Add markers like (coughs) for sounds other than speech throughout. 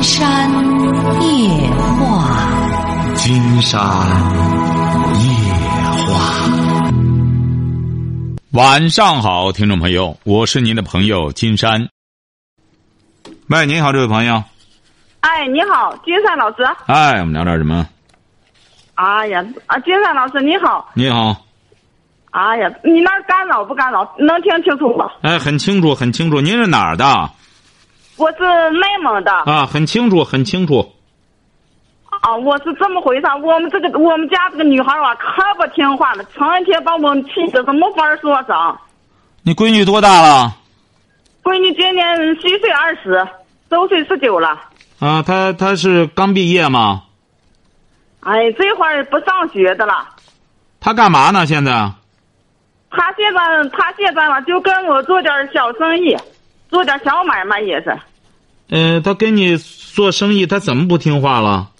金山夜话，金山夜话。晚上好，听众朋友，我是您的朋友金山。喂，您好，这位朋友。哎，你好，金山老师。哎，我们聊点什么？哎呀，啊，金山老师你好。你好。哎呀，你那儿干扰不干扰？能听清楚吗？哎，很清楚，很清楚。您是哪儿的？我是内蒙的。啊，很清楚，很清楚。啊，我是这么回事？我们这个我们家这个女孩啊，可不听话了，成天把我们气的是没法说上。你闺女多大了？闺女今年虚岁二十，周岁十九了。啊，她她是刚毕业吗？哎，这会儿不上学的了。她干嘛呢？现在？他现在，他现在嘛，就跟我做点小生意，做点小买卖也是。呃，他跟你做生意，他怎么不听话了？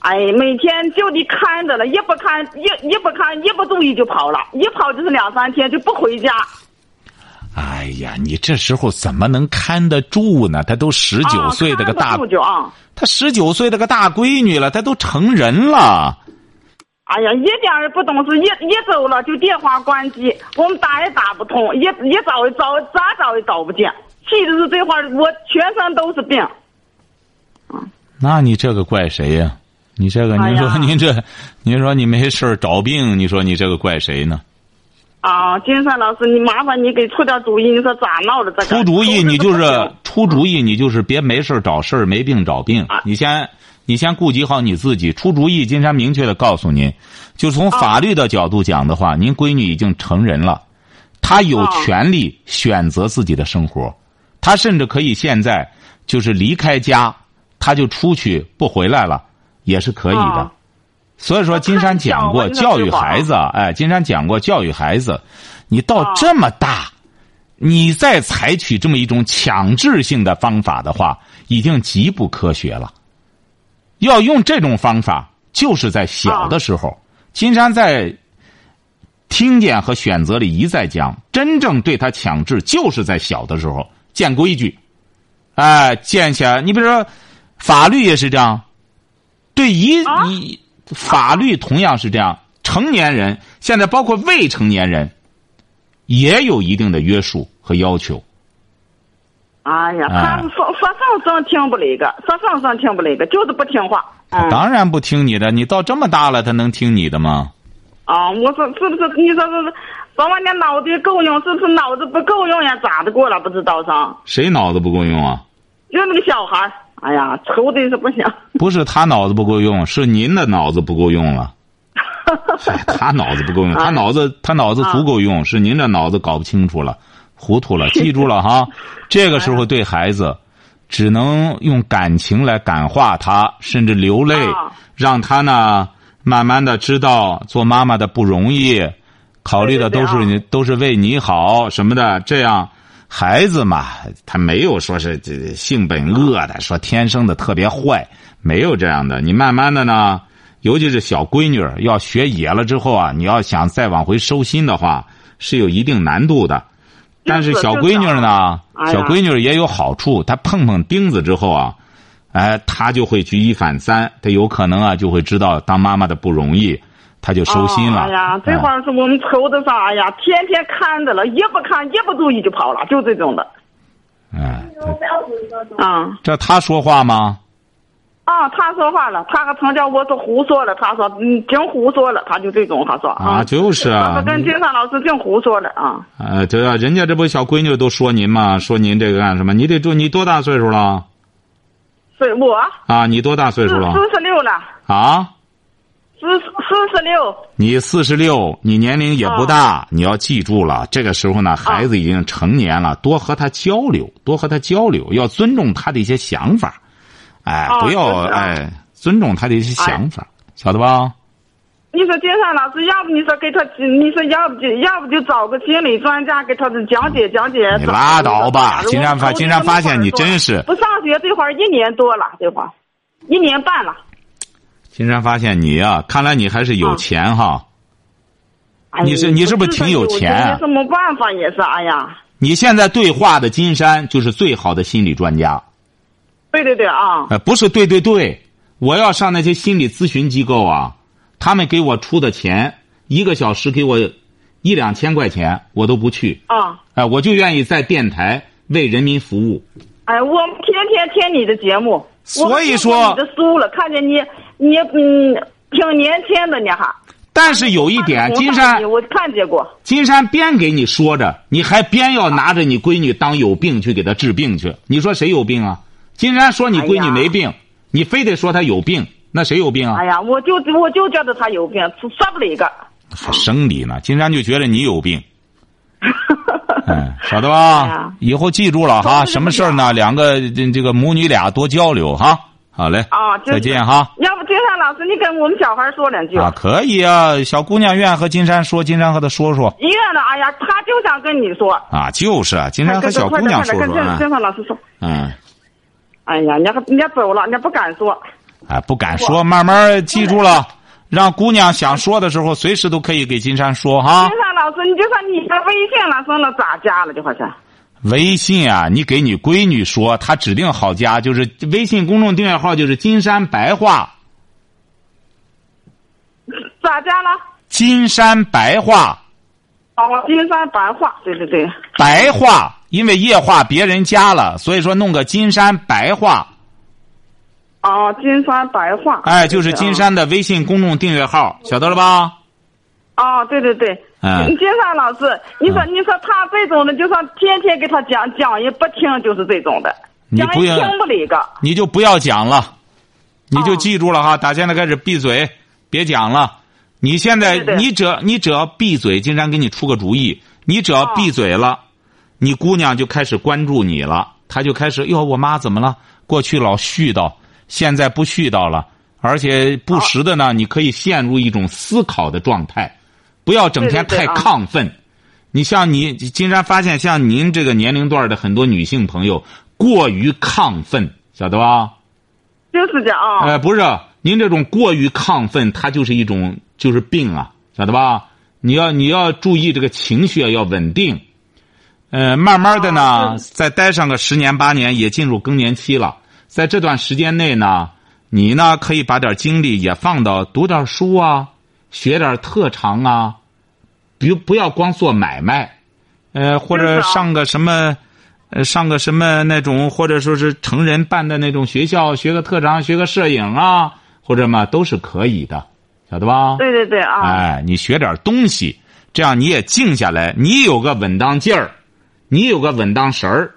哎，每天就得看着了，一不看，一一不看，一不注意就跑了，一跑就是两三天就不回家。哎呀，你这时候怎么能看得住呢？他都十九岁的个大，他十九岁的个大闺女了，他都成人了。哎呀，一点也不懂事，一一走了就电话关机，我们打也打不通，一一找找咋找也找不见，气的是这会儿我全身都是病。那你这个怪谁呀？你这个，您说您这，您说你没事找病，你说你这个怪谁呢？啊，金山老师，你麻烦你给出点主意，你说咋闹的？这出主意，你就是出主意，你就是别没事找事没病找病，你先。你先顾及好你自己，出主意。金山明确的告诉您，就从法律的角度讲的话，您闺女已经成人了，她有权利选择自己的生活，她甚至可以现在就是离开家，他就出去不回来了，也是可以的。所以说，金山讲过教育孩子，哎，金山讲过教育孩子，你到这么大，你再采取这么一种强制性的方法的话，已经极不科学了。要用这种方法，就是在小的时候。金山在听见和选择里一再讲，真正对他强制，就是在小的时候建规矩，哎，建起来。你比如说，法律也是这样，对一一法律同样是这样。成年人现在包括未成年人，也有一定的约束和要求。哎呀，他说说上声听不了一个，说上声听不了一个，就是不听话。当然不听你的，你到这么大了，他能听你的吗？啊，我说是不是？你说是早晚年脑子够用，是不是脑子不够用呀？咋的过了？不知道上。谁脑子不够用啊？就那个小孩哎呀，愁的是不行。(laughs) 不是他脑子不够用，是您的脑子不够用了。他脑子不够用，他脑子他脑子足够用，是您这脑子搞不清楚了。糊涂了，(laughs) 记住了哈！这个时候对孩子，只能用感情来感化他，甚至流泪，让他呢慢慢的知道做妈妈的不容易，考虑的都是你，都是为你好什么的。这样，孩子嘛，他没有说是这性本恶的，说天生的特别坏，没有这样的。你慢慢的呢，尤其是小闺女要学野了之后啊，你要想再往回收心的话，是有一定难度的。但是小闺女呢，小闺女也有好处。她碰碰钉子之后啊，哎，她就会举一反三。她有可能啊，就会知道当妈妈的不容易，她就收心了。哎呀，这会儿是我们愁的啥呀？天天看着了，一不看，一不注意就跑了，就这种的。哎，啊，这他说话吗？啊，他说话了，他和成叫我是胡说了，他说嗯，净胡说了，他就这种，他说啊，就是啊，他跟金山老师净胡说了啊。呃，对啊，人家这不小闺女都说您嘛，说您这个干什么？你得注，你多大岁数了？岁我啊，你多大岁数了？四十六了。啊？四四十六。你四十六，你年龄也不大，你要记住了，这个时候呢，孩子已经成年了，多和他交流，多和他交流，要尊重他的一些想法。哎，不要哎，尊重他的一些想法，晓得吧？你说金山老师，要不你说给他，你说要不就要不就找个心理专家给他讲解讲解。你拉倒吧，金山发金山发现你真是不上学这会儿一年多了，这会儿一年半了。金山发现你呀，看来你还是有钱哈。你是你是不是挺有钱？什么办法也是哎呀。你现在对话的金山就是最好的心理专家。对对对啊，呃，不是对对对，我要上那些心理咨询机构啊，他们给我出的钱，一个小时给我一两千块钱，我都不去。啊，哎、我就愿意在电台为人民服务。哎，我们天天听你的节目，所以说你的书了，看见你你嗯挺年轻的呢哈。但是有一点，金山，我看见过。金山边给你说着，你还边要拿着你闺女当有病去给她治病去，你说谁有病啊？金山说你闺女没病，你非得说她有病，那谁有病啊？哎呀，我就我就觉得她有病，说不了一个。还生理呢？金山就觉得你有病。(laughs) (laughs) 嗯，晓得哎吧？以后记住了哈，什么事儿呢？两个这这个母女俩多交流哈。好嘞，啊，就是再见哈。要不金山老师，你跟我们小孩说两句。啊，可以啊，小姑娘愿意和金山说，金山和她说说医院的，哎呀，他就想跟你说。啊，就是啊，金山和小姑娘说跟金山老师说。嗯，哎呀，人家人家走了，人家不敢说。哎，不敢说，慢慢记住了，让姑娘想说的时候，随时都可以给金山说哈金。山老师，你就说你的微信了，说了咋加了，就好像。微信啊，你给你闺女说，她指定好加，就是微信公众订阅号就是金山白话，咋加了？金山白话，哦，金山白话，对对对。白话，因为夜话别人加了，所以说弄个金山白话，哦，金山白话。哎，就是金山的微信公众订阅号，晓得了吧？哦，对对对。嗯金山老师，你说你说他这种的，就算天天给他讲讲也不听，就是这种的，你不要听不了一个。你就不要讲了，你就哦记住了哈，打现在开始闭嘴，别讲了。你现在你只要你只要闭嘴，金山给你出个主意，你只要闭嘴了，你姑娘就开始关注你了，她就开始哟，我妈怎么了？过去老絮叨，现在不絮叨了，而且不时的呢，你可以陷入一种思考的状态，不要整天太对对对啊亢奋。你像你金山发现，像您这个年龄段的很多女性朋友过于亢奋，晓得吧？就是这样啊。呃，不是，您这种过于亢奋，它就是一种就是病啊，晓得吧？你要你要注意这个情绪啊要稳定。呃，慢慢的呢，啊再待上个十年八年，也进入更年期了。在这段时间内呢，你呢可以把点精力也放到读点书啊，学点特长啊，比如不要光做买卖，呃，或者上个什么，呃，上个什么那种，或者说是成人办的那种学校，学个特长，学个摄影啊，或者嘛都是可以的，晓得吧？对对对啊。哎，你学点东西，这样你也静下来，你有个稳当劲儿，你有个稳当神儿，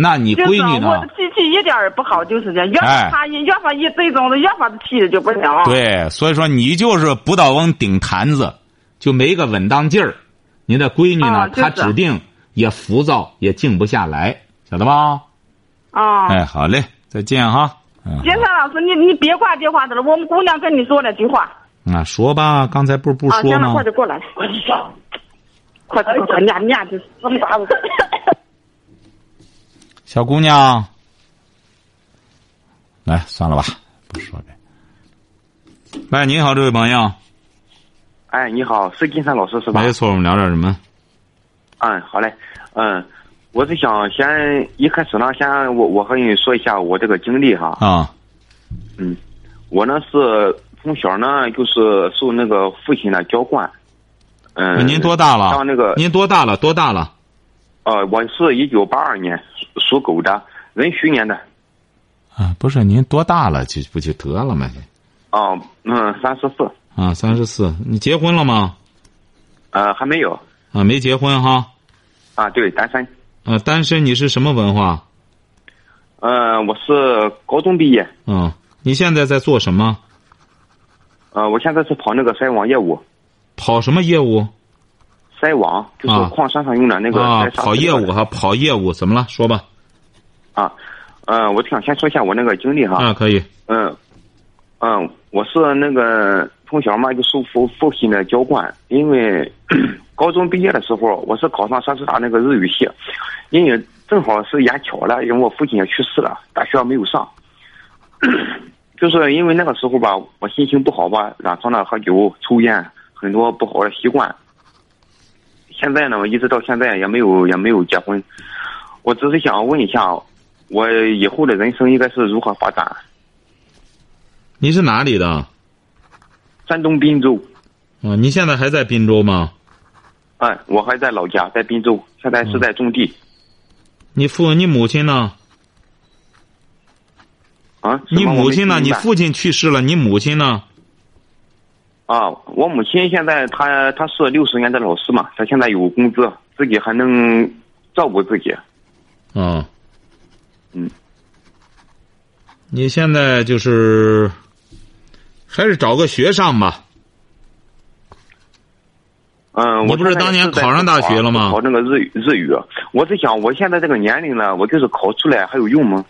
那你闺女呢？我的脾气一点儿也不好，就是这样。越哎发他越发一这种的，越发的气的就不行啊。对，所以说你就是不倒翁顶坛子，就没个稳当劲儿。你的闺女呢，啊就是她指定也浮躁，也静不下来，晓得吧？啊。哎，好嘞，再见哈。嗯，金山老师，你你别挂电话的了，我们姑娘跟你说两句话。那说吧，刚才不是不啊，说吗行了，快？点过来。快快快，念念这这么大子。小姑娘，来，算了吧，不说这。喂，你好，这位朋友。哎，你好，是金山老师是吧？没错，我们聊点什么？嗯，好嘞，嗯，我是想先一开始呢，先我我和你说一下我这个经历哈，啊，嗯，我呢是从小呢就是受那个父亲的娇惯，嗯，您多大了？像那个您多大了？多大了？呃，我是一九八二年属属狗的，壬戌年的，啊，不是，您多大了？就不就得了吗？哦、嗯，三十四，啊，三十四。你结婚了吗？呃，还没有，啊，没结婚哈。啊，对，单身，啊，单身。你是什么文化？呃，我是高中毕业，嗯，你现在在做什么？呃，我现在是跑那个筛网业务，跑什么业务？筛网就是啊矿山上用的那个啊，筛沙跑业务哈，跑业务怎么了？说吧。啊，呃，我想先说一下我那个经历哈。啊，可以。嗯，嗯，我是那个从小嘛就受父父亲的娇惯，因为 (clears throat) 高中毕业的时候，我是考上山师大那个日语系，因为正好是眼巧了，因为我父亲也去世了，大学没有上。(clears throat) 就是因为那个时候吧，我心情不好吧，染上了喝酒、抽烟很多不好的习惯。现在呢，我一直到现在也没有也没有结婚。我只是想问一下，我以后的人生应该是如何发展？你是哪里的？山东滨州。啊，你现在还在滨州吗？哎，我还在老家，在滨州，现在是在种地。你父，你母亲呢？啊？你母亲呢？你父亲去世了，你母亲呢？啊，我母亲现在她她是六十年的老师嘛，她现在有工资，自己还能照顾自己。嗯。嗯。你现在就是还是找个学上吧。嗯，你不是当年考上大学了吗？考那个日语日语，我是想，我现在这个年龄了，我就是考出来还有用吗？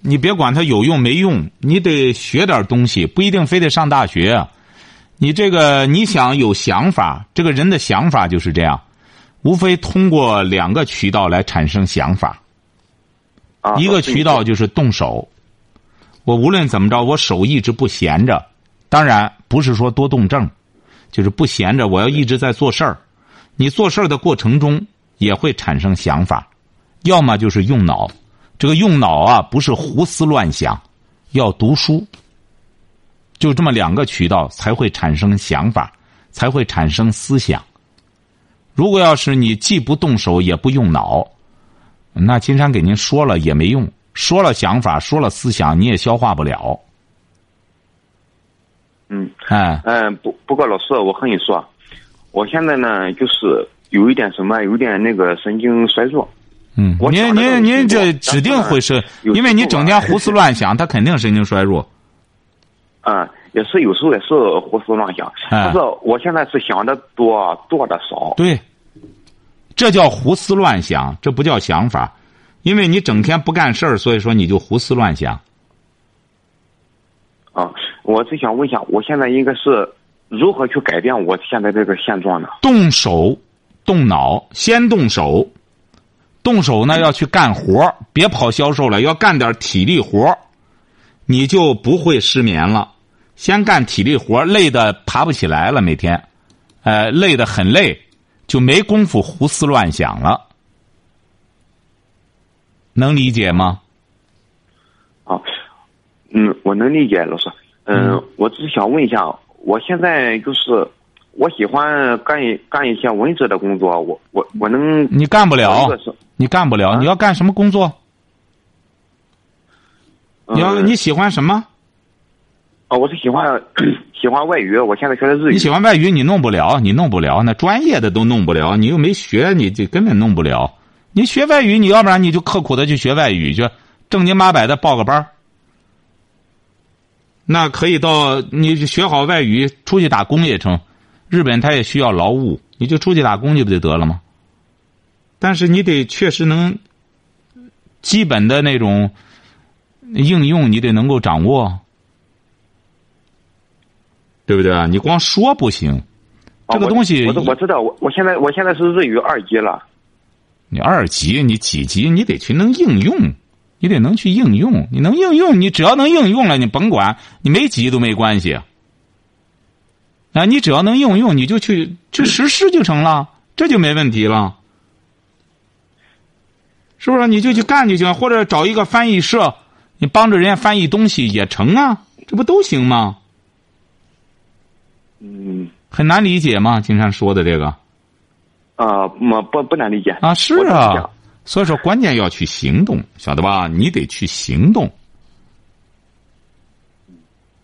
你别管它有用没用，你得学点东西，不一定非得上大学。你这个你想有想法，这个人的想法就是这样，无非通过两个渠道来产生想法。啊，一个渠道就是动手。我无论怎么着，我手一直不闲着。当然不是说多动症。就是不闲着，我要一直在做事儿。你做事儿的过程中也会产生想法，要么就是用脑。这个用脑啊，不是胡思乱想，要读书。就这么两个渠道才会产生想法，才会产生思想。如果要是你既不动手也不用脑，那金山给您说了也没用，说了想法，说了思想，你也消化不了。嗯，哎，嗯，不，不过老师，我和你说，我现在呢，就是有一点什么，有点那个神经衰弱。嗯，您您您这指定会是，因为你整天胡思乱想，(laughs) 他肯定神经衰弱。嗯，也是有时候也是胡思乱想，但是我现在是想的多，做的少。对，这叫胡思乱想，这不叫想法，因为你整天不干事儿，所以说你就胡思乱想。啊。我是想问一下，我现在应该是如何去改变我现在这个现状呢？动手，动脑，先动手。动手呢，要去干活别跑销售了，要干点体力活你就不会失眠了。先干体力活累的爬不起来了，每天，呃，累的很累，就没工夫胡思乱想了。能理解吗？好，嗯，我能理解，老师。嗯，我只是想问一下，我现在就是我喜欢干一干一些文职的工作，我我我能你干不了，你干不了，你要干什么工作？你要你喜欢什么？哦，我是喜欢 (coughs) 喜欢外语，我现在学的日语。你喜欢外语，你弄不了，你弄不了，那专业的都弄不了，你又没学，你这根本弄不了。你学外语，你要不然你就刻苦的去学外语去，正经八百的报个班儿。那可以到你学好外语，出去打工也成。日本他也需要劳务，你就出去打工去不就得了吗？但是你得确实能基本的那种应用，你得能够掌握，对不对啊？你光说不行，这个东西我我知道，我我现在我现在是日语二级了。你二级，你几级？你得去能应用。你得能去应用，你能应用，你只要能应用了，你甭管你没级都没关系。啊，你只要能应用，你就去去实施就成了，这就没问题了，是不是？你就去干就行，或者找一个翻译社，你帮着人家翻译东西也成啊，这不都行吗？嗯，很难理解吗？金山说的这个？啊，不不不难理解啊，是啊。所以说，关键要去行动，晓得吧？你得去行动。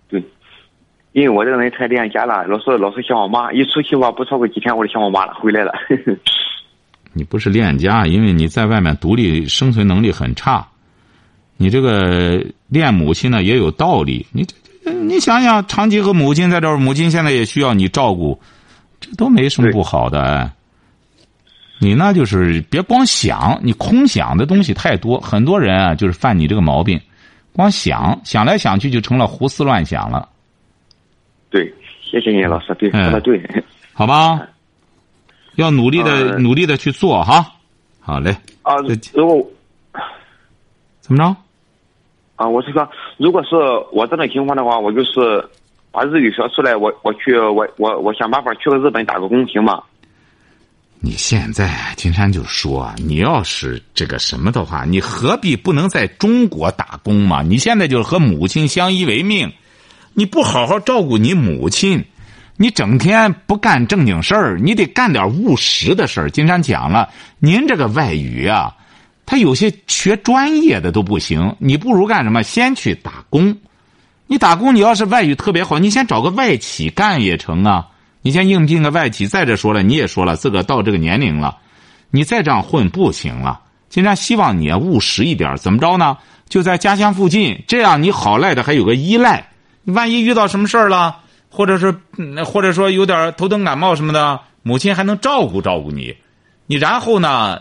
对，因为我这个人太恋家了，老是老是想我妈，一出去吧，不超过几天我就想我妈了，回来了。(laughs) 你不是恋家，因为你在外面独立生存能力很差。你这个恋母亲呢，也有道理。你这你想想，长期和母亲在这儿，母亲现在也需要你照顾，这都没什么不好的哎。你呢就是别光想，你空想的东西太多，很多人啊就是犯你这个毛病，光想想来想去就成了胡思乱想了。对，谢谢你老师，对，说的对，好吧，(laughs) 要努力的努力的去做哈，好嘞。啊，如果怎么着？啊，我是说，如果是我这种情况的话，我就是把日语学出来，我我去我我我想办法去个日本打个工，行吗？你现在金山就说，你要是这个什么的话，你何必不能在中国打工嘛？你现在就是和母亲相依为命，你不好好照顾你母亲，你整天不干正经事儿，你得干点务实的事儿。金山讲了，您这个外语啊，他有些学专业的都不行，你不如干什么？先去打工。你打工，你要是外语特别好，你先找个外企干也成啊。你先应聘个外企，再者说了，你也说了，自个到这个年龄了，你再这样混不行了。金山希望你务实一点，怎么着呢？就在家乡附近，这样你好赖的还有个依赖。万一遇到什么事儿了，或者是或者说有点头疼感冒什么的，母亲还能照顾照顾你。你然后呢，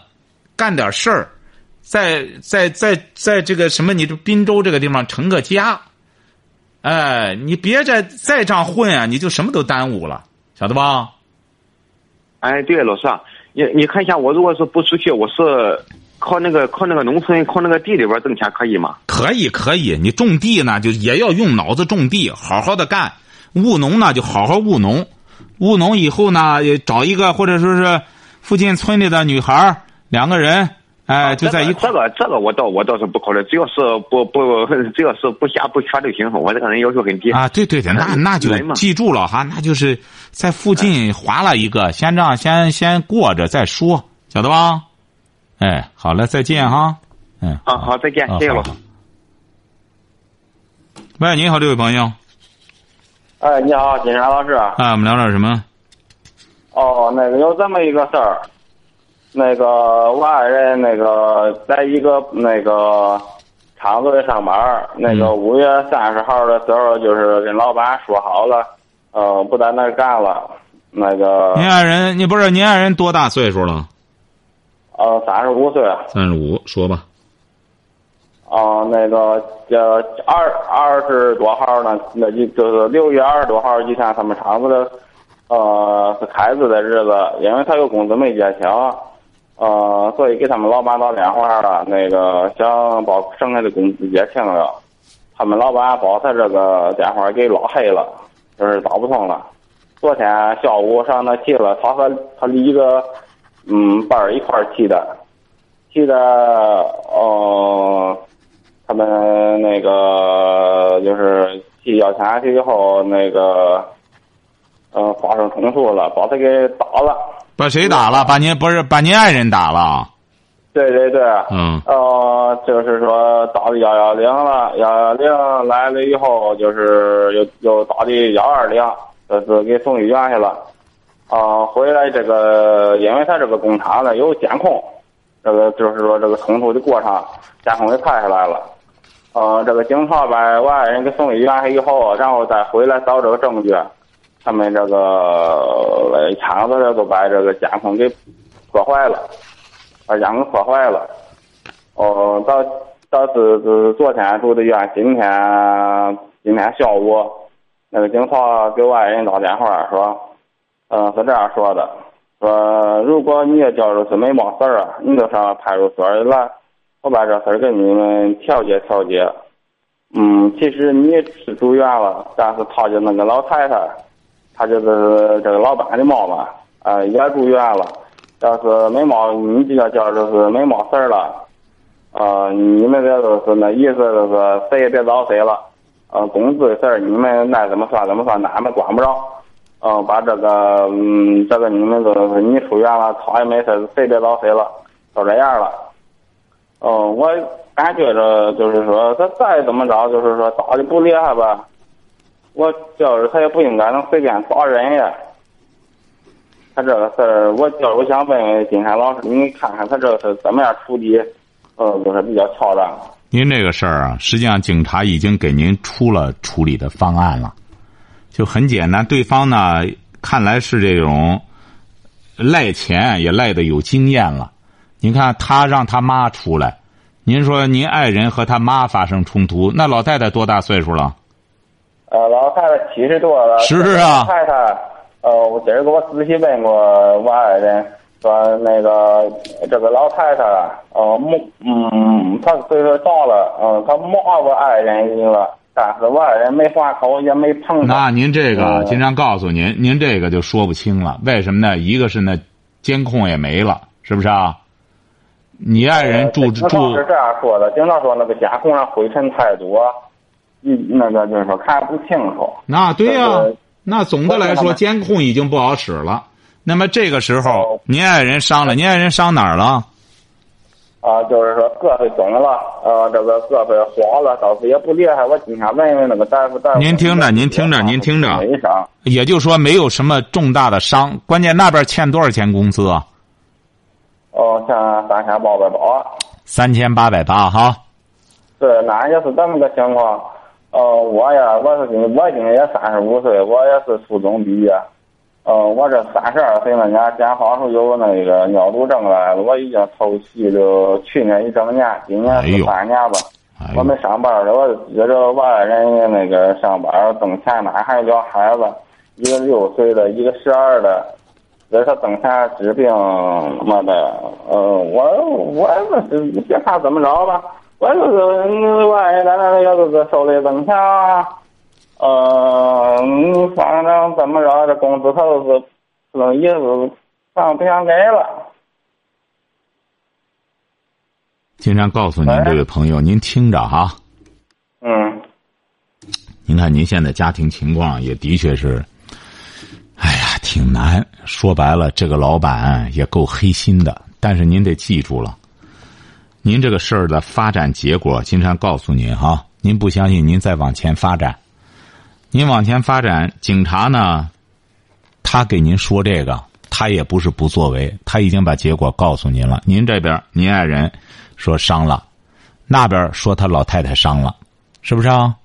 干点事儿，在在在在这个什么，你这滨州这个地方成个家。哎，你别再再这样混啊，你就什么都耽误了。晓得吧？哎，对，老师啊，你你看一下，我如果是不出去，我是靠那个靠那个农村靠那个地里边挣钱可以吗？可以，可以。你种地呢，就也要用脑子种地，好好的干；务农呢，就好好务农。务农以后呢，找一个或者说是附近村里的女孩两个人。哎，就在一块这个这个我倒我倒是不考虑，只要是不不 (laughs) 只要是不瞎不缺就行。我这个人要求很低啊。对对对，那那就记住了哈，那就是在附近划了一个，先这样先先过着再说，晓得吧？哎，好了，再见哈。嗯，好好再见，谢谢老师。喂，你好，这位朋友。哎，你好，警察老师。哎，我们聊点什么？哦，那个有这么一个事儿。那个我爱人那个在一个那个厂子里上班那个五月三十号的时候，就是跟老板说好了，呃，不在那儿干了。那个您爱人，你不是您爱人多大岁数了？呃，三十五岁。三十五，说吧。哦，那个呃二二十多号呢，那就就是六月二十多号，一天他们厂子的呃是开支的日子，因为他有工资没结清。呃，所以给他们老板打电话了，那个想把剩下的工资结清了，他们老板把他这个电话给拉黑了，就是打不通了。昨天下午上那去了，他和他一个嗯伴儿一块儿去的，去的哦，他们那个就是去要钱去以后，那个嗯发生冲突了，把他给打了。把谁打了？把您不是把您爱人打了？对对对。嗯。呃，就是说打的幺幺零了，幺幺零来了以后，就是又又打的幺二零，就是给送医院去了。啊，回来这个，因为他这个工厂呢有监控，这个就是说这个冲突的过程，监控给拍下来了。呃，这个警察把我爱人给送医院去以后，然后再回来找这个证据。他们这个厂子都把这个监控给破坏了，把监控破坏了。哦，到到是是昨天住的院，今天今天下午，那个警察给我爱人打电话说，嗯，是这样说的，说如果你也觉着是没嘛事儿啊，你就上派出所来，我把这事儿给你们调解调解。嗯，其实你是住院了，但是他就那个老太太。他就是这个老板的猫嘛，啊，也住院了。要是没猫，你比较叫就是没猫事儿了，啊，你们这都是那意思就是谁也别找谁了，啊，工资的事儿你们爱怎么算怎么算，俺们管不着。嗯，把这个，嗯，这个你们都是你出院了，他也没事，谁别找谁了，就这样了。嗯，我感觉着就是说，他再怎么着，就是说打的不厉害吧。我觉着他也不应该能随便打人呀。他这个事儿，我就我想问问金山老师，你看看他这个是怎么样处理，呃，就是比较恰当。您这个事儿啊，实际上警察已经给您出了处理的方案了，就很简单。对方呢，看来是这种赖钱也赖的有经验了。您看他让他妈出来，您说您爱人和他妈发生冲突，那老太太多大岁数了？呃，老太太七十多了。是啊。老太太，呃，我今儿给我仔细问过我爱人，说那个这个老太太，呃，没，嗯，她岁数大了，嗯，她骂我爱人了，但是我爱人没还口，也没碰那您这个，经常告诉您，您这个就说不清了。为什么呢？一个是那，监控也没了，是不是啊？你爱人住住是这样说的，经常说那个监控上灰尘太多，一那个就是说看不清楚。那对呀、对那总的来说，监控已经不好使了。那么这个时候哦，您爱人伤了，您爱人伤哪儿了？啊，就是说胳膊肿了，呃，这个胳膊黄了，倒是也不厉害。我今天问问那个大夫，大夫您听着您听着您听着没伤。也就是说，没有什么重大的伤。关键那边欠多少钱工资啊？哦，欠三千八百八。三千八百八哈。是，那也是这么个情况。呃，我呀，我是今我今年也三十五岁，我也是初中毕业。呃，我这三十二岁那年检查出有那个尿毒症来了，我已经透析了去年一整年，今年是哎呦半年吧。我没上班了，我就接着我爱人那个上班挣钱呢，还有俩孩子，一个六岁的，一个十二的，给他挣钱治病么的。呃，我我这是别看怎么着吧，我就是我爱人在那也就是手里挣钱啊。呃，嗯反正怎么着，这工资他都是这种意思，上不想给了。经常告诉您，这位朋友，您听着哈。嗯您看您现在家庭情况也的确是，哎呀，挺难。说白了，这个老板也够黑心的。但是您得记住了，您这个事儿的发展结果，金山告诉您哈，您不相信，您再往前发展。您往前发展，警察呢，他给您说这个，他也不是不作为，他已经把结果告诉您了。您这边您爱人说伤了，那边说他老太太伤了，是不是啊？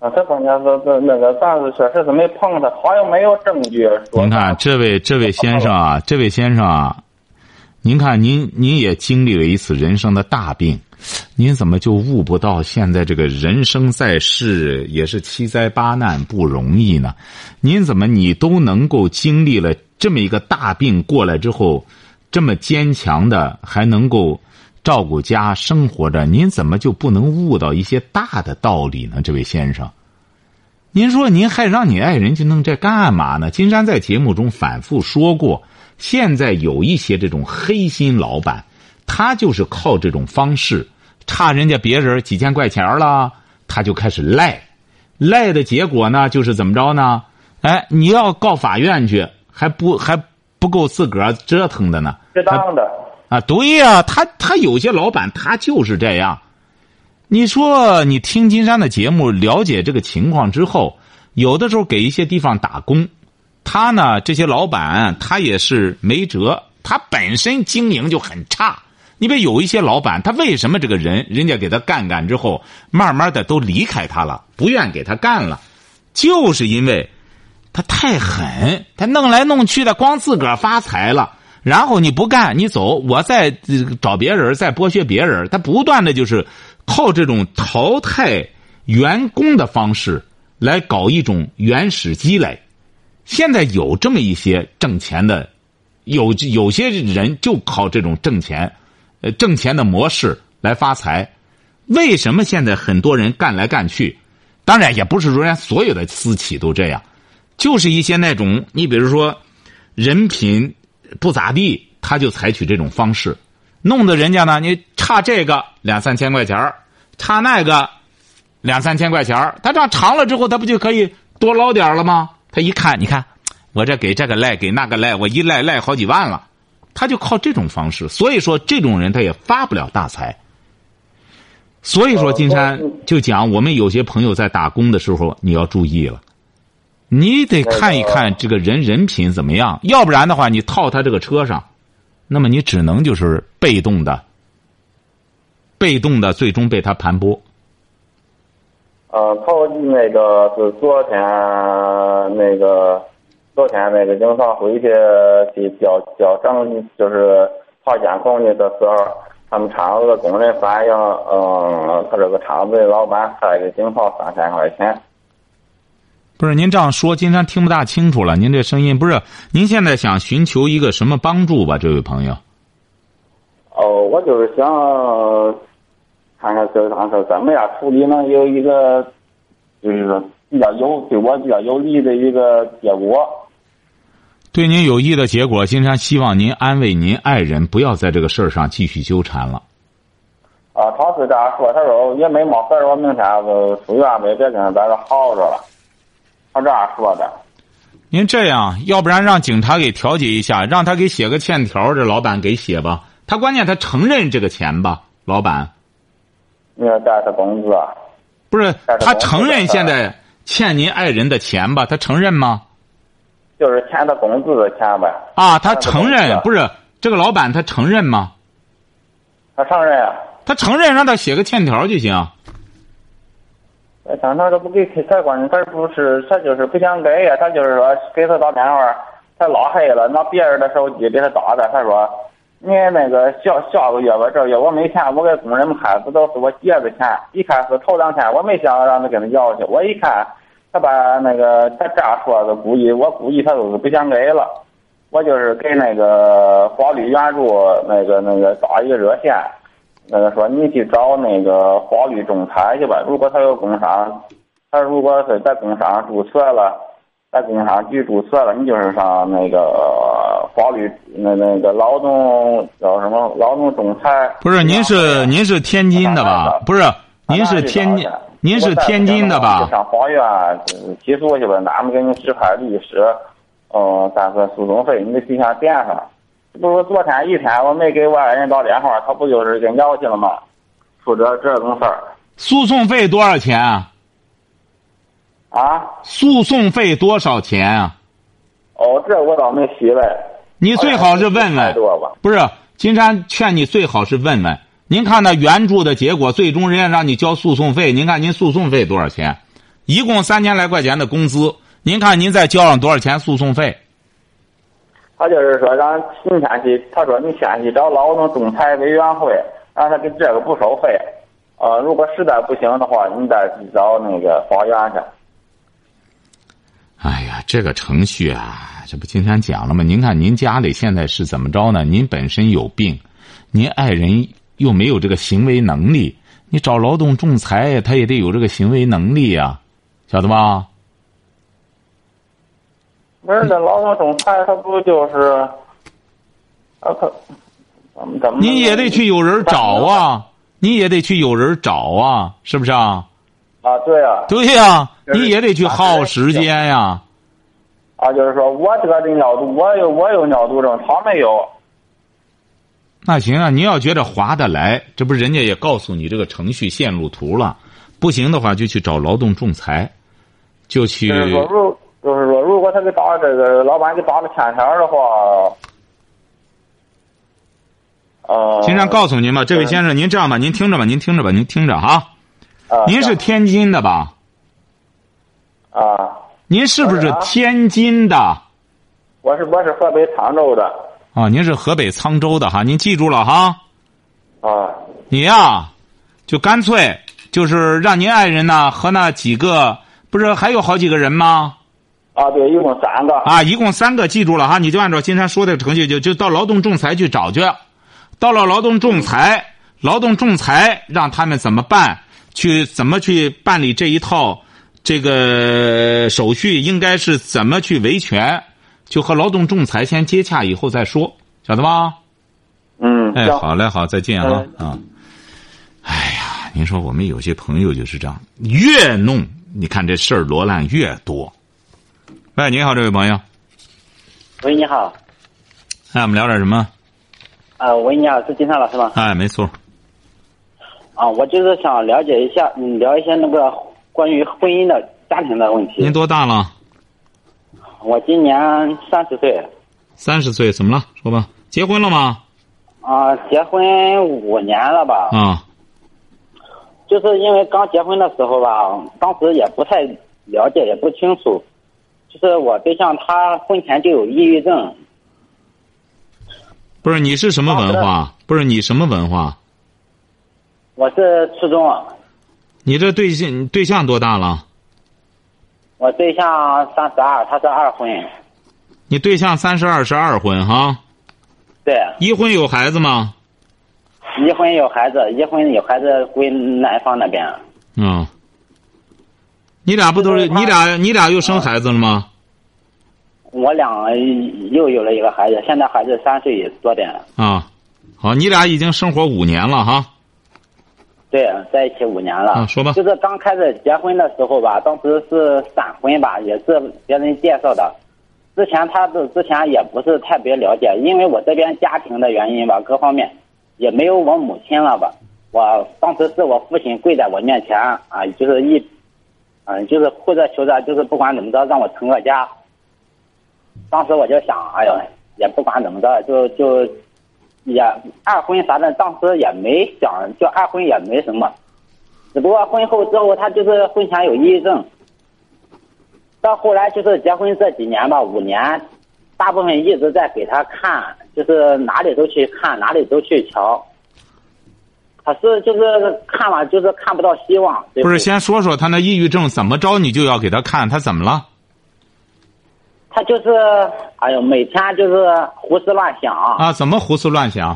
啊，这关键是这那个，但是确实是没碰他，好像没有证据。您看，这位这位先生啊，这位先生啊，您看您您也经历了一次人生的大病，您怎么就悟不到现在这个人生在世也是七灾八难不容易呢？您怎么你都能够经历了这么一个大病过来之后，这么坚强的还能够照顾家生活着，您怎么就不能悟到一些大的道理呢？这位先生。您说您还让你爱人去弄这干嘛呢？金山在节目中反复说过，现在有一些这种黑心老板，他就是靠这种方式，差人家别人几千块钱了，他就开始赖，赖的结果呢，就是怎么着呢？哎，你要告法院去，还不还不够自个儿折腾的呢。适当的。啊，对呀、他他有些老板他就是这样。你说你听金山的节目，了解这个情况之后，有的时候给一些地方打工，他呢这些老板他也是没辙，他本身经营就很差。你别有一些老板，他为什么这个人人家给他干干之后，慢慢的都离开他了，不愿给他干了，就是因为他太狠，他弄来弄去的，光自个儿发财了。然后你不干，你走，我再找别人，再剥削别人。他不断的就是靠这种淘汰员工的方式来搞一种原始积累。现在有这么一些挣钱的，有有些人就靠这种挣钱，呃，挣钱的模式来发财。为什么现在很多人干来干去？当然也不是说人家所有的私企都这样，就是一些那种，你比如说人品不咋地，他就采取这种方式，弄得人家呢，你差这个两三千块钱差那个两三千块钱他这样长了之后，他不就可以多捞点了吗？他一看，你看我这给这个赖，给那个赖，我一赖赖好几万了，他就靠这种方式。所以说，这种人他也发不了大财。所以说，金山就讲，我们有些朋友在打工的时候，你要注意了，你得看一看这个人人品怎么样，要不然的话，你套他这个车上，那么你只能就是被动的，被动的，最终被他盘剥。呃，头那个是昨天那个昨天那个警察回去去调调证，就是跑监控去的时候，他们厂子的工人反映，嗯，他这个厂子的老板开给警方三千块钱。不是您这样说，金山听不大清楚了。您这声音不是？您现在想寻求一个什么帮助吧，这位朋友？哦，我就是想看看这当时怎么样处理能有一个，就是说比较有对我比较有利的一个结果。对您有益的结果，金山希望您安慰您爱人，不要在这个事儿上继续纠缠了。啊，他是这样说，他说也没嘛事儿，我明天就出院呗，别跟他在这耗着了。他这样说的。您这样，要不然让警察给调解一下，让他给写个欠条，这老板给写吧。他关键他承认这个钱吧，老板。你要带他工资啊。不是，他承认现在欠您爱人的钱吧？他承认吗？就是欠他工资的钱呗。啊，他承认不是这个老板，他承认吗？他承认啊。他承认，让他写个欠条就行。那当他都不给他关键他不是他就是不想给呀，他就是说给他打电话，他拉黑了，拿别人的手机给他打的。他说：“你那个下下个月吧，这月我没钱，我给工人们开，不都是我借的钱？一开始头两天我没想让他跟他要去，我一看他把那个他这样说的，估计我估计他都是不想给了。我就是给那个法律援助那个那个打一个热线。”那个说你去找那个法律仲裁去吧。如果他有工伤，他如果是在工伤注册了，在工商局注册了，你就是上那个法律那那个劳动叫什么劳动仲裁。不是，您是您是天津的吧？不是，您是天津，您是天津的吧？上法院起诉去吧，俺们给你指派律师，嗯，但是诉讼费你得提前垫上。不是昨天一天我没给我爱人打电话，他不就是给要去了吗？说这这种事儿。诉讼费多少钱啊？啊？诉讼费多少钱啊？哦，这我倒没细问。你最好是问问。不是，金山劝你最好是问问。您看那援助的结果，最终人家让你交诉讼费，您看您诉讼费多少钱？一共三千来块钱的工资，您看您再交上多少钱诉讼费？他就是说让你先去，他说你先去找劳动仲裁委员会，让他给这个不收费。呃，如果实在不行的话，你再去找那个法院去。哎呀，这个程序啊，这不今天讲了吗？您看您家里现在是怎么着呢？您本身有病，您爱人又没有这个行为能力，你找劳动仲裁，他也得有这个行为能力呀，晓得吧？不是这劳动仲裁，他不就是，啊他，怎么怎么？你也得去有人找啊，你也得去有人找啊，是不是啊？啊，对呀。对呀，你也得去耗时间呀。啊，就是说我得的尿毒，我有我有尿毒症，他没有。那行啊，你要觉得划得来，这不人家也告诉你这个程序线路图了，不行的话就去找劳动仲裁，就去。就是说，如果他给打这个老板给打了欠条的话，呃，金山告诉您吧，这位先生，您这样吧，您听着吧，您听着吧，您听着哈。您是天津的吧？啊。您是不是天津的？我是我是河北沧州的。啊，您是河北沧州的哈，您记住了哈。啊。你呀，就干脆就是让您爱人呢和那几个，不是还有好几个人吗？啊，对，一共三个啊，一共三个，记住了哈，你就按照金山说的程序，就就到劳动仲裁去找去。到了劳动仲裁，劳动仲裁让他们怎么办？去怎么去办理这一套这个手续？应该是怎么去维权？就和劳动仲裁先接洽，以后再说，晓得吧？嗯，哎，好嘞，好，再见啊啊！哎呀，您说我们有些朋友就是这样，越弄，你看这事儿罗烂越多。喂，你好，这位朋友。喂，你好。哎，我们聊点什么？啊，喂，你好，是金山老师吗？哎，没错。啊，我就是想了解一下，嗯，聊一些那个关于婚姻的家庭的问题。您多大了？我今年三十岁。三十岁，怎么了？说吧。结婚了吗？啊，结婚五年了吧。啊。就是因为刚结婚的时候吧，当时也不太了解，也不清楚。就是我对象，他婚前就有抑郁症。不是你是什么文化？不是你什么文化？我是初中。你这对象对象多大了？我对象三十二，他是二婚。你对象三十二是二婚哈？对。一婚有孩子吗？一婚有孩子，一婚有孩子归男方那边。嗯。你俩不都是你俩？你俩又生孩子了吗？我俩又有了一个孩子，现在孩子三岁多点了。啊，好，你俩已经生活五年了哈。对，在一起五年了。啊，说吧。就是刚开始结婚的时候吧，当时是闪婚吧，也是别人介绍的。之前他的之前也不是特别了解，因为我这边家庭的原因吧，各方面也没有我母亲了吧。我当时是我父亲跪在我面前啊，就是一，嗯，就是哭着求着，就是不管怎么着让我成个家。当时我就想，哎呦，也不管怎么着，就就也二婚啥的，当时也没想就二婚也没什么，只不过婚后之后他就是婚前有抑郁症。到后来就是结婚这几年吧，五年，大部分一直在给他看，就是哪里都去看，哪里都去瞧。可是就是看了，就是看不到希望。不是，先说说他那抑郁症怎么着，你就要给他看，他怎么了？他就是，哎呦，每天就是胡思乱想。啊？怎么胡思乱想？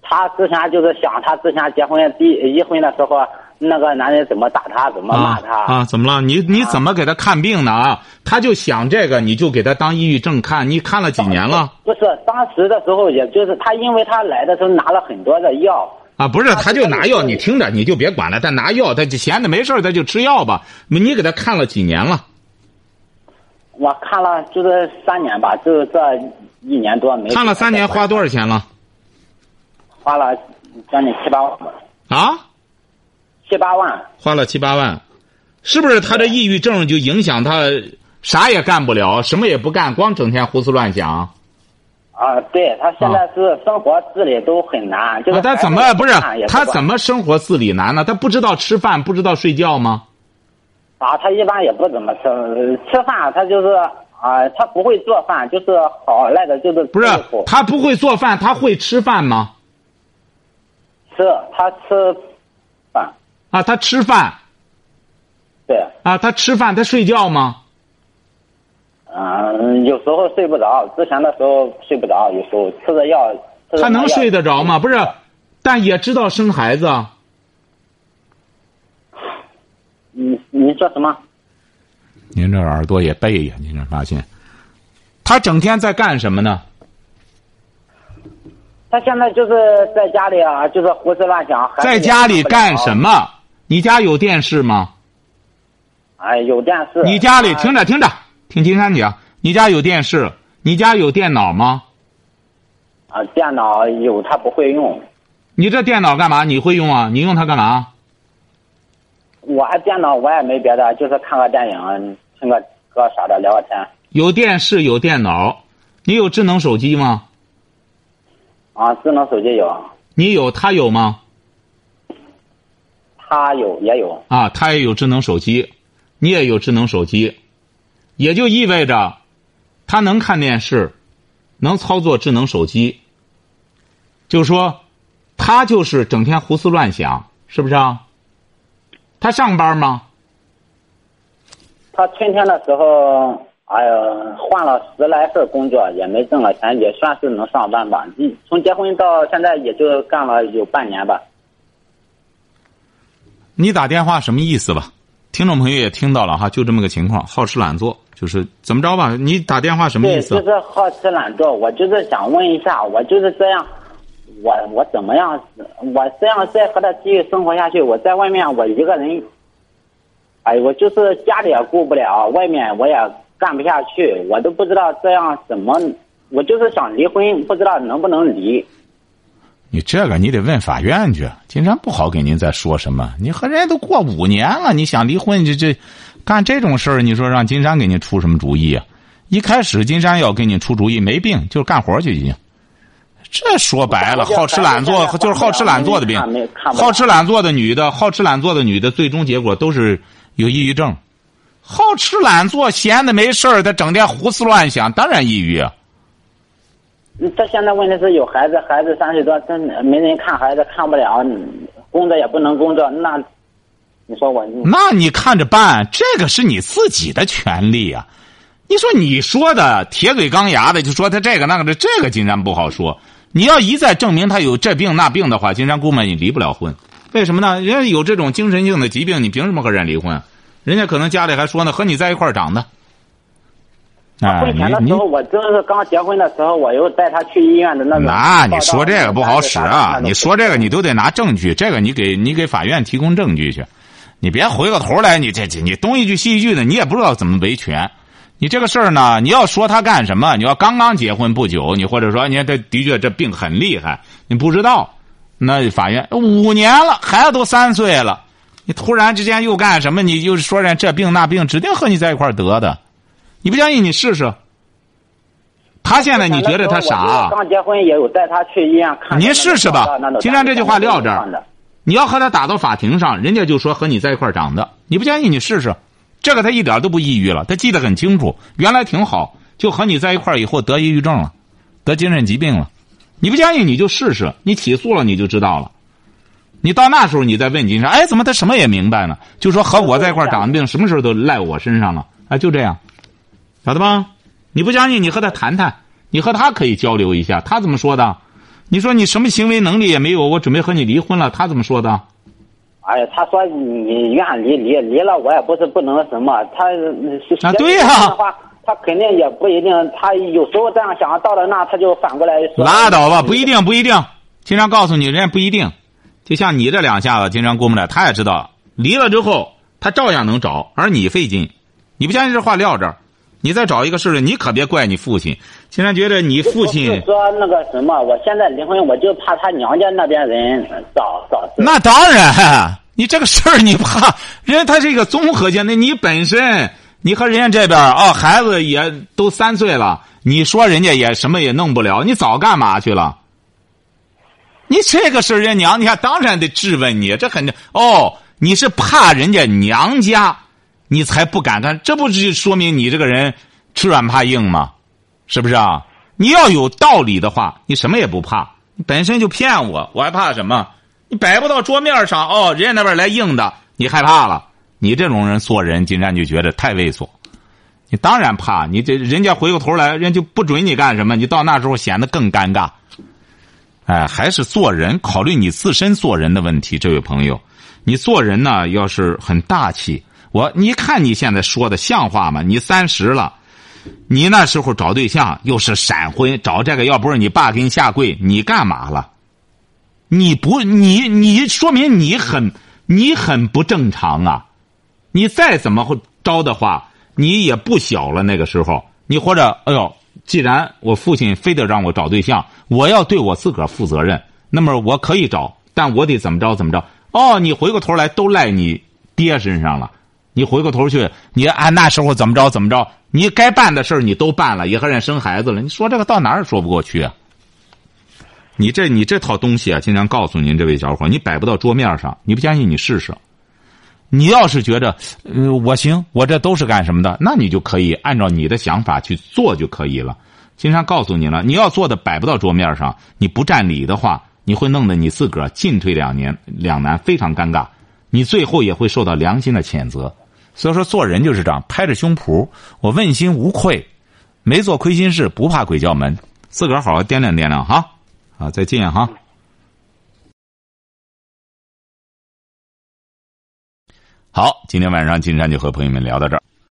他之前就是想，他之前结婚第一婚的时候。那个男人怎么打他，怎么骂他啊？怎么了？你你怎么给他看病呢？啊？他就想这个，你就给他当抑郁症看。你看了几年了？(laughs) 不是，当时的时候，也就是他，因为他来的时候拿了很多的药啊。不是，他就拿药，你听着，你就别管了。他拿药，他就闲着没事他就吃药吧。你给他看了几年了？我看了就是三年吧，就这一年多没。看了三年，花多少钱了？花了将近七八万。啊？七八万花了七八万，是不是他这抑郁症就影响他啥也干不了，什么也不干，光整天胡思乱想？啊，对他现在是生活自理都很难，就是他怎么不是他怎么生活自理难呢？他不知道吃饭，不知道睡觉吗？啊，他一般也不怎么吃吃饭，他就是啊，他不会做饭，就是好赖的，就是不是他不会做饭，他会吃饭吗？吃，他吃饭。啊，他吃饭。对。啊，他吃饭，他睡觉吗？嗯，有时候睡不着。之前的时候睡不着，有时候吃着药。他能睡得着吗？不是，但也知道生孩子。你你说什么？您这耳朵也背呀？您这发现，他整天在干什么呢？他现在就是在家里啊，就是胡思乱想。在家里干什么？你家有电视吗？哎，有电视。你家里听着听着，听金山讲，你家有电视，你家有电脑吗？啊，电脑有，他不会用。你这电脑干嘛？你会用啊？你用它干嘛？我还电脑，我也没别的，就是看个电影，听个歌啥的，聊个天。有电视，有电脑，你有智能手机吗？啊，智能手机有。你有，他有吗？他有也有啊，他也有智能手机，你也有智能手机，也就意味着，他能看电视，能操作智能手机。就是说，他就是整天胡思乱想，是不是啊？他上班吗？他春天的时候，哎呀，换了十来份工作，也没挣了钱，也算是能上班吧。从结婚到现在，也就干了有半年吧。你打电话什么意思吧？听众朋友也听到了哈，就这么个情况，好吃懒做，就是怎么着吧？你打电话什么意思？就是好吃懒做。我就是想问一下，我就是这样，我我怎么样？我这样再和他继续生活下去，我在外面我一个人，哎，我就是家里也顾不了，外面我也干不下去，我都不知道这样怎么，我就是想离婚，不知道能不能离。你这个你得问法院去，金山不好给您再说什么。你和人家都过五年了，你想离婚，这这干这种事儿，你说让金山给您出什么主意啊？一开始金山要给你出主意，没病，就是干活去已经。这说白了，好吃懒做就是好吃懒做的病。好吃懒做的女的，好吃懒做的女的，最终结果都是有抑郁症。好吃懒做，闲的没事儿，他整天胡思乱想，当然抑郁啊。他现在问题是有孩子，孩子三岁多，真没人看孩子，看不了，工作也不能工作，那你说我？那你看着办，这个是你自己的权利啊！你说你说的铁嘴钢牙的，就说他这个那个的，这个竟然不好说。你要一再证明他有这病那病的话，金山估摸你离不了婚。为什么呢？人家有这种精神性的疾病，你凭什么和人离婚？人家可能家里还说呢，和你在一块儿长的。啊，婚前的时候，我就是刚结婚的时候，我又带他去医院的那种。那你说这个不好使啊！你说这个你都都得拿证据，这个你给你给法院提供证据去，你别回过头来，你这这你东一句西一句的，你也不知道怎么维权。你这个事儿呢，你要说他干什么？你要刚刚结婚不久，你或者说你看这的确这病很厉害，你不知道，那法院五年了，孩子都三岁了，你突然之间又干什么？你又说人这病那病，指定和你在一块儿得的，你不相信你试试。他现在你觉得他傻？啊刚结婚也有带他去医院看。您试试吧既然这句话撂这儿你要和他打到法庭上，人家就说和你在一块儿长的，你不相信你试试，这个他一点都不抑郁了，他记得很清楚，原来挺好，就和你在一块儿以后得抑郁症了，得精神疾病了，你不相信你就试试，你起诉了你就知道了，你到那时候你再问金山，哎，怎么他什么也明白呢？就说和我在一块儿长的病，什么事儿都赖我身上了，哎，就这样，晓得吧？你不相信，你和他谈谈，你和他可以交流一下，他怎么说的？你说你什么行为能力也没有，我准备和你离婚了，他怎么说的？哎呀，他说你愿离离离了，我也不是不能什么，他是啊对呀的话，他肯定也不一定，他有时候这样想，到了那他就反过来说。拉倒吧，不一定，不一定。经常告诉你，人家不一定。就像你这两下子，经常过不来，他也知道，离了之后他照样能找，而你费劲。你不相信这话撂这儿，你再找一个试试，你可别怪你父亲。经常觉得你父不亲是说那个什么，我现在离婚，我就怕他娘家那边人找找。那当然，你这个事儿你怕，人家他是一个综合性，那你本身你和人家这边啊、孩子也都三岁了，你说人家也什么也弄不了，你早干嘛去了？你这个事儿，人家娘家当然得质问你，这肯定哦，你是怕人家娘家，你才不敢干，这不是说明你这个人吃软怕硬吗？是不是啊？你要有道理的话，你什么也不怕，你本身就骗我，我还怕什么？你摆不到桌面上哦，人家那边来硬的，你害怕了。你这种人做人，金山就觉得太猥琐。你当然怕，你这人家回过头来，人家就不准你干什么，你到那时候显得更尴尬。哎，还是做人，考虑你自身做人的问题，这位朋友，你做人呢，要是很大气，我你看你现在说的像话吗？你三十了，你那时候找对象又是闪婚，找这个要不是你爸给你下跪，你干嘛了？你不，你你说明你很你很不正常啊！你再怎么会招的话，你也不小了。那个时候，你或者哎呦，既然我父亲非得让我找对象，我要对我自个儿负责任，那么我可以找，但我得怎么着怎么着。哦，你回过头来都赖你爹身上了，你回过头去，你按那时候怎么着怎么着，你该办的事儿你都办了，也和人生孩子了，你说这个到哪儿也说不过去啊！你这你这套东西啊，经常告诉您这位小伙，你摆不到桌面上，你不相信你试试。你要是觉着，呃，我行，我这都是干什么的，那你就可以按照你的想法去做就可以了。经常告诉你了，你要做的摆不到桌面上，你不占理的话，你会弄得你自个儿进退两年两难，非常尴尬。你最后也会受到良心的谴责。所以说，做人就是这样，拍着胸脯，我问心无愧，没做亏心事，不怕鬼叫门，自个儿好好掂量掂量哈。啊，再见哈。好，今天晚上金山就和朋友们聊到这儿。